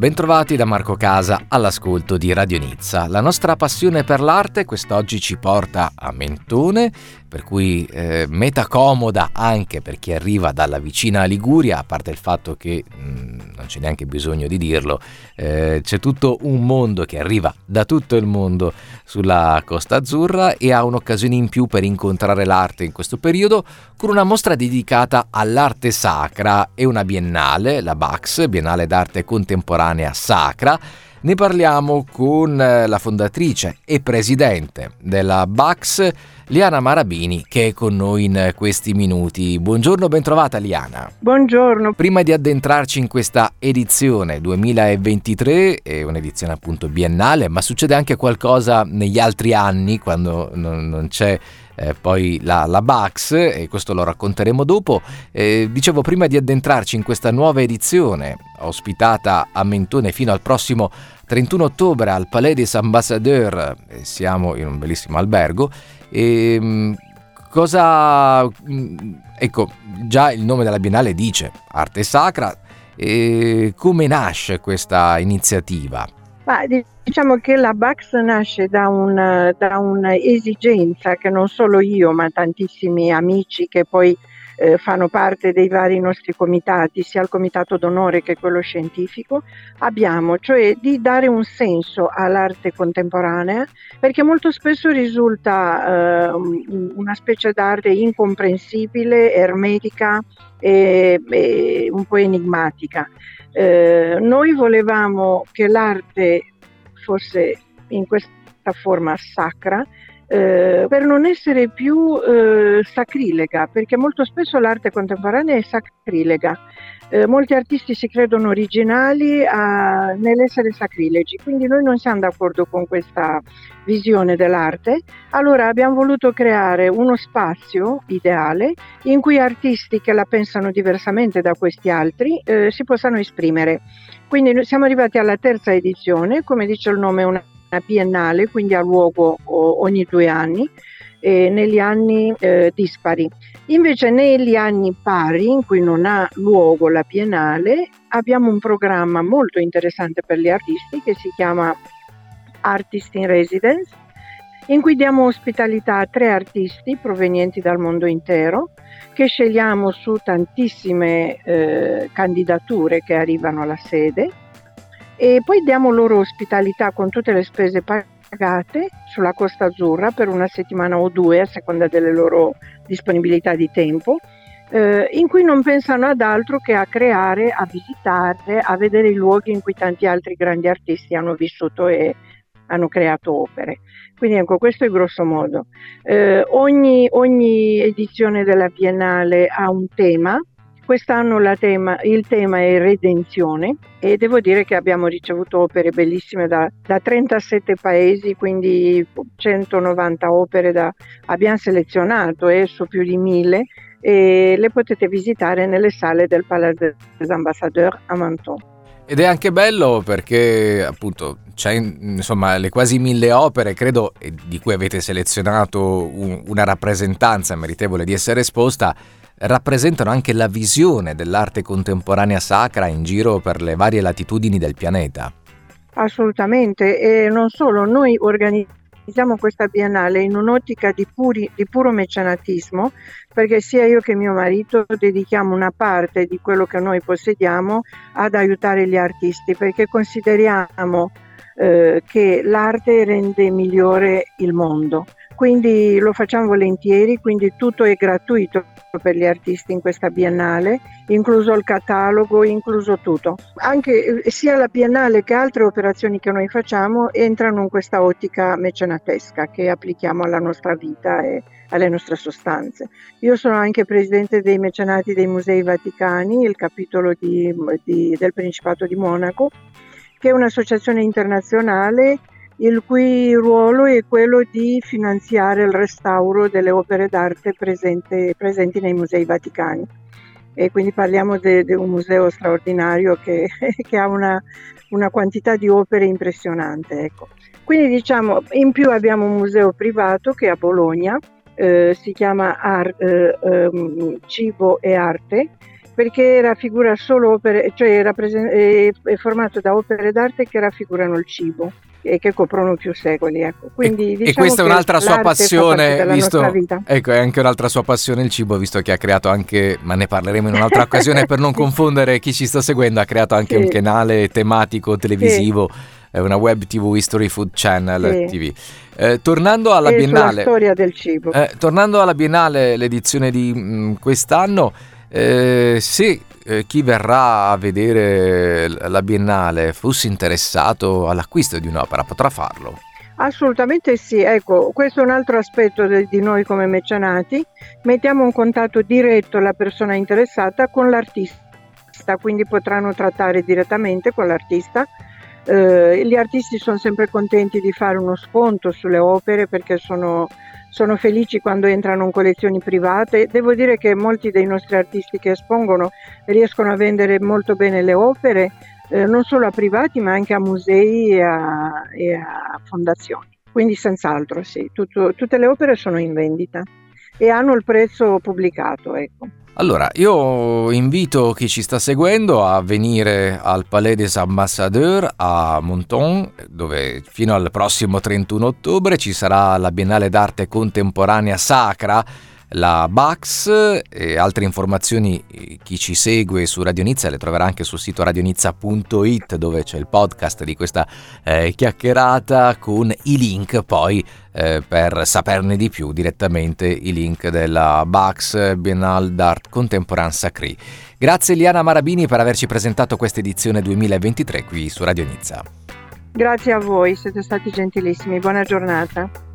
Bentrovati da Marco Casa all'ascolto di Radio Nizza. La nostra passione per l'arte quest'oggi ci porta a Mentone, per cui eh, meta comoda anche per chi arriva dalla vicina Liguria, a parte il fatto che mh, mm, non c'è neanche bisogno di dirlo, eh, c'è tutto un mondo che arriva da tutto il mondo sulla Costa Azzurra e ha un'occasione in più per incontrare l'arte in questo periodo con una mostra dedicata all'arte sacra e una biennale, la Bax, Biennale d'arte contemporanea sacra. Ne parliamo con eh, la fondatrice e presidente della Bax, Liana Marabini, che è con noi in questi minuti. Buongiorno, bentrovata Liana. Buongiorno. Prima di addentrarci in questa edizione 2023, è un'edizione appunto biennale, ma succede anche qualcosa negli altri anni quando non, non c'è eh, poi la, la Bax, e questo lo racconteremo dopo. Eh, dicevo, prima di addentrarci in questa nuova edizione, ospitata a Mentone fino al prossimo 31 ottobre al Palais des Ambassadeurs, siamo in un bellissimo albergo, e ehm, cosa... Mm, ecco, già il nome della Biennale dice arte sacra, e come nasce questa iniziativa? Ma diciamo che la Bax nasce da, un, da un'esigenza che non solo io, ma tantissimi amici che poi eh, fanno parte dei vari nostri comitati, sia il comitato d'onore che quello scientifico, abbiamo, cioè di dare un senso all'arte contemporanea, perché molto spesso risulta eh, una specie d'arte incomprensibile, ermetica e, e un po' enigmatica. Eh, noi volevamo che l'arte fosse in questa forma sacra eh, per non essere più eh, sacrilega, perché molto spesso l'arte contemporanea è sacrilega. Eh, molti artisti si credono originali a, nell'essere sacrilegi, quindi noi non siamo d'accordo con questa visione dell'arte. Allora abbiamo voluto creare uno spazio ideale in cui artisti che la pensano diversamente da questi altri eh, si possano esprimere. Quindi siamo arrivati alla terza edizione, come dice il nome, una biennale, quindi ha luogo ogni due anni, eh, negli anni eh, dispari. Invece negli anni pari, in cui non ha luogo la biennale, abbiamo un programma molto interessante per gli artisti che si chiama Artist in Residence, in cui diamo ospitalità a tre artisti provenienti dal mondo intero, che scegliamo su tantissime eh, candidature che arrivano alla sede e poi diamo loro ospitalità con tutte le spese pagate sulla Costa Azzurra per una settimana o due a seconda delle loro disponibilità di tempo. Eh, in cui non pensano ad altro che a creare, a visitare, a vedere i luoghi in cui tanti altri grandi artisti hanno vissuto e hanno creato opere. Quindi ecco, questo è grosso modo. Eh, ogni, ogni edizione della Biennale ha un tema Quest'anno tema, il tema è redenzione e devo dire che abbiamo ricevuto opere bellissime da, da 37 paesi, quindi 190 opere da, abbiamo selezionato eh, su più di mille e le potete visitare nelle sale del Palais des Ambassadeurs a Menton. Ed è anche bello perché appunto c'è insomma le quasi mille opere, credo, di cui avete selezionato un, una rappresentanza meritevole di essere esposta rappresentano anche la visione dell'arte contemporanea sacra in giro per le varie latitudini del pianeta. Assolutamente, e non solo, noi organizziamo questa biennale in un'ottica di, puri, di puro mecenatismo, perché sia io che mio marito dedichiamo una parte di quello che noi possediamo ad aiutare gli artisti, perché consideriamo eh, che l'arte rende migliore il mondo quindi lo facciamo volentieri, quindi tutto è gratuito per gli artisti in questa biennale, incluso il catalogo, incluso tutto. Anche eh, sia la biennale che altre operazioni che noi facciamo entrano in questa ottica mecenatesca che applichiamo alla nostra vita e alle nostre sostanze. Io sono anche presidente dei mecenati dei Musei Vaticani, il capitolo di, di, del Principato di Monaco, che è un'associazione internazionale il cui ruolo è quello di finanziare il restauro delle opere d'arte presente, presenti nei musei vaticani. E quindi parliamo di un museo straordinario che, che ha una, una, quantità di opere impressionante. Ecco. Quindi diciamo, in più abbiamo un museo privato che è a Bologna, eh, si chiama Ar- eh, eh, Cibo e Arte, perché era figura solo opere, cioè è, è formato da opere d'arte che raffigurano il cibo e che coprono più secoli. Ecco. Quindi, e, diciamo e questa è un'altra sua passione, visto, ecco, è anche un'altra sua passione il cibo, visto che ha creato anche, ma ne parleremo in un'altra occasione per non confondere chi ci sta seguendo, ha creato anche sì. un canale tematico televisivo. Sì una web TV History Food Channel sì. TV. Eh, tornando alla e Biennale, storia del cibo. Eh, tornando alla Biennale, l'edizione di mh, mm, quest'anno, eh, se eh, chi verrà a vedere la Biennale fosse interessato all'acquisto di un'opera, potrà farlo? Assolutamente sì, ecco, questo è un altro aspetto di noi come mecenati, mettiamo in contatto diretto la persona interessata con l'artista, quindi potranno trattare direttamente con l'artista. Eh, gli artisti sono sempre contenti di fare uno sconto sulle opere perché sono sono felici quando entrano in collezioni private. Devo dire che molti dei nostri artisti che espongono riescono a vendere molto bene le opere, eh, non solo a privati ma anche a musei e a, e a fondazioni. Quindi senz'altro sì, tutto, tutte le opere sono in vendita e hanno il prezzo pubblicato. Ecco. Allora, io invito chi ci sta seguendo a venire al Palais des Ambassadeurs a Monton, dove fino al prossimo 31 ottobre ci sarà la Biennale d'arte contemporanea sacra la Bax e altre informazioni chi ci segue su Radio Nizza le troverà anche sul sito radionizza.it dove c'è il podcast di questa eh, chiacchierata con i link poi eh, per saperne di più direttamente i link della Bax Biennale d'Art Contemporain Sacré. Grazie Liana Marabini per averci presentato questa edizione 2023 qui su Radio Nizza. Grazie a voi, siete stati gentilissimi, buona giornata.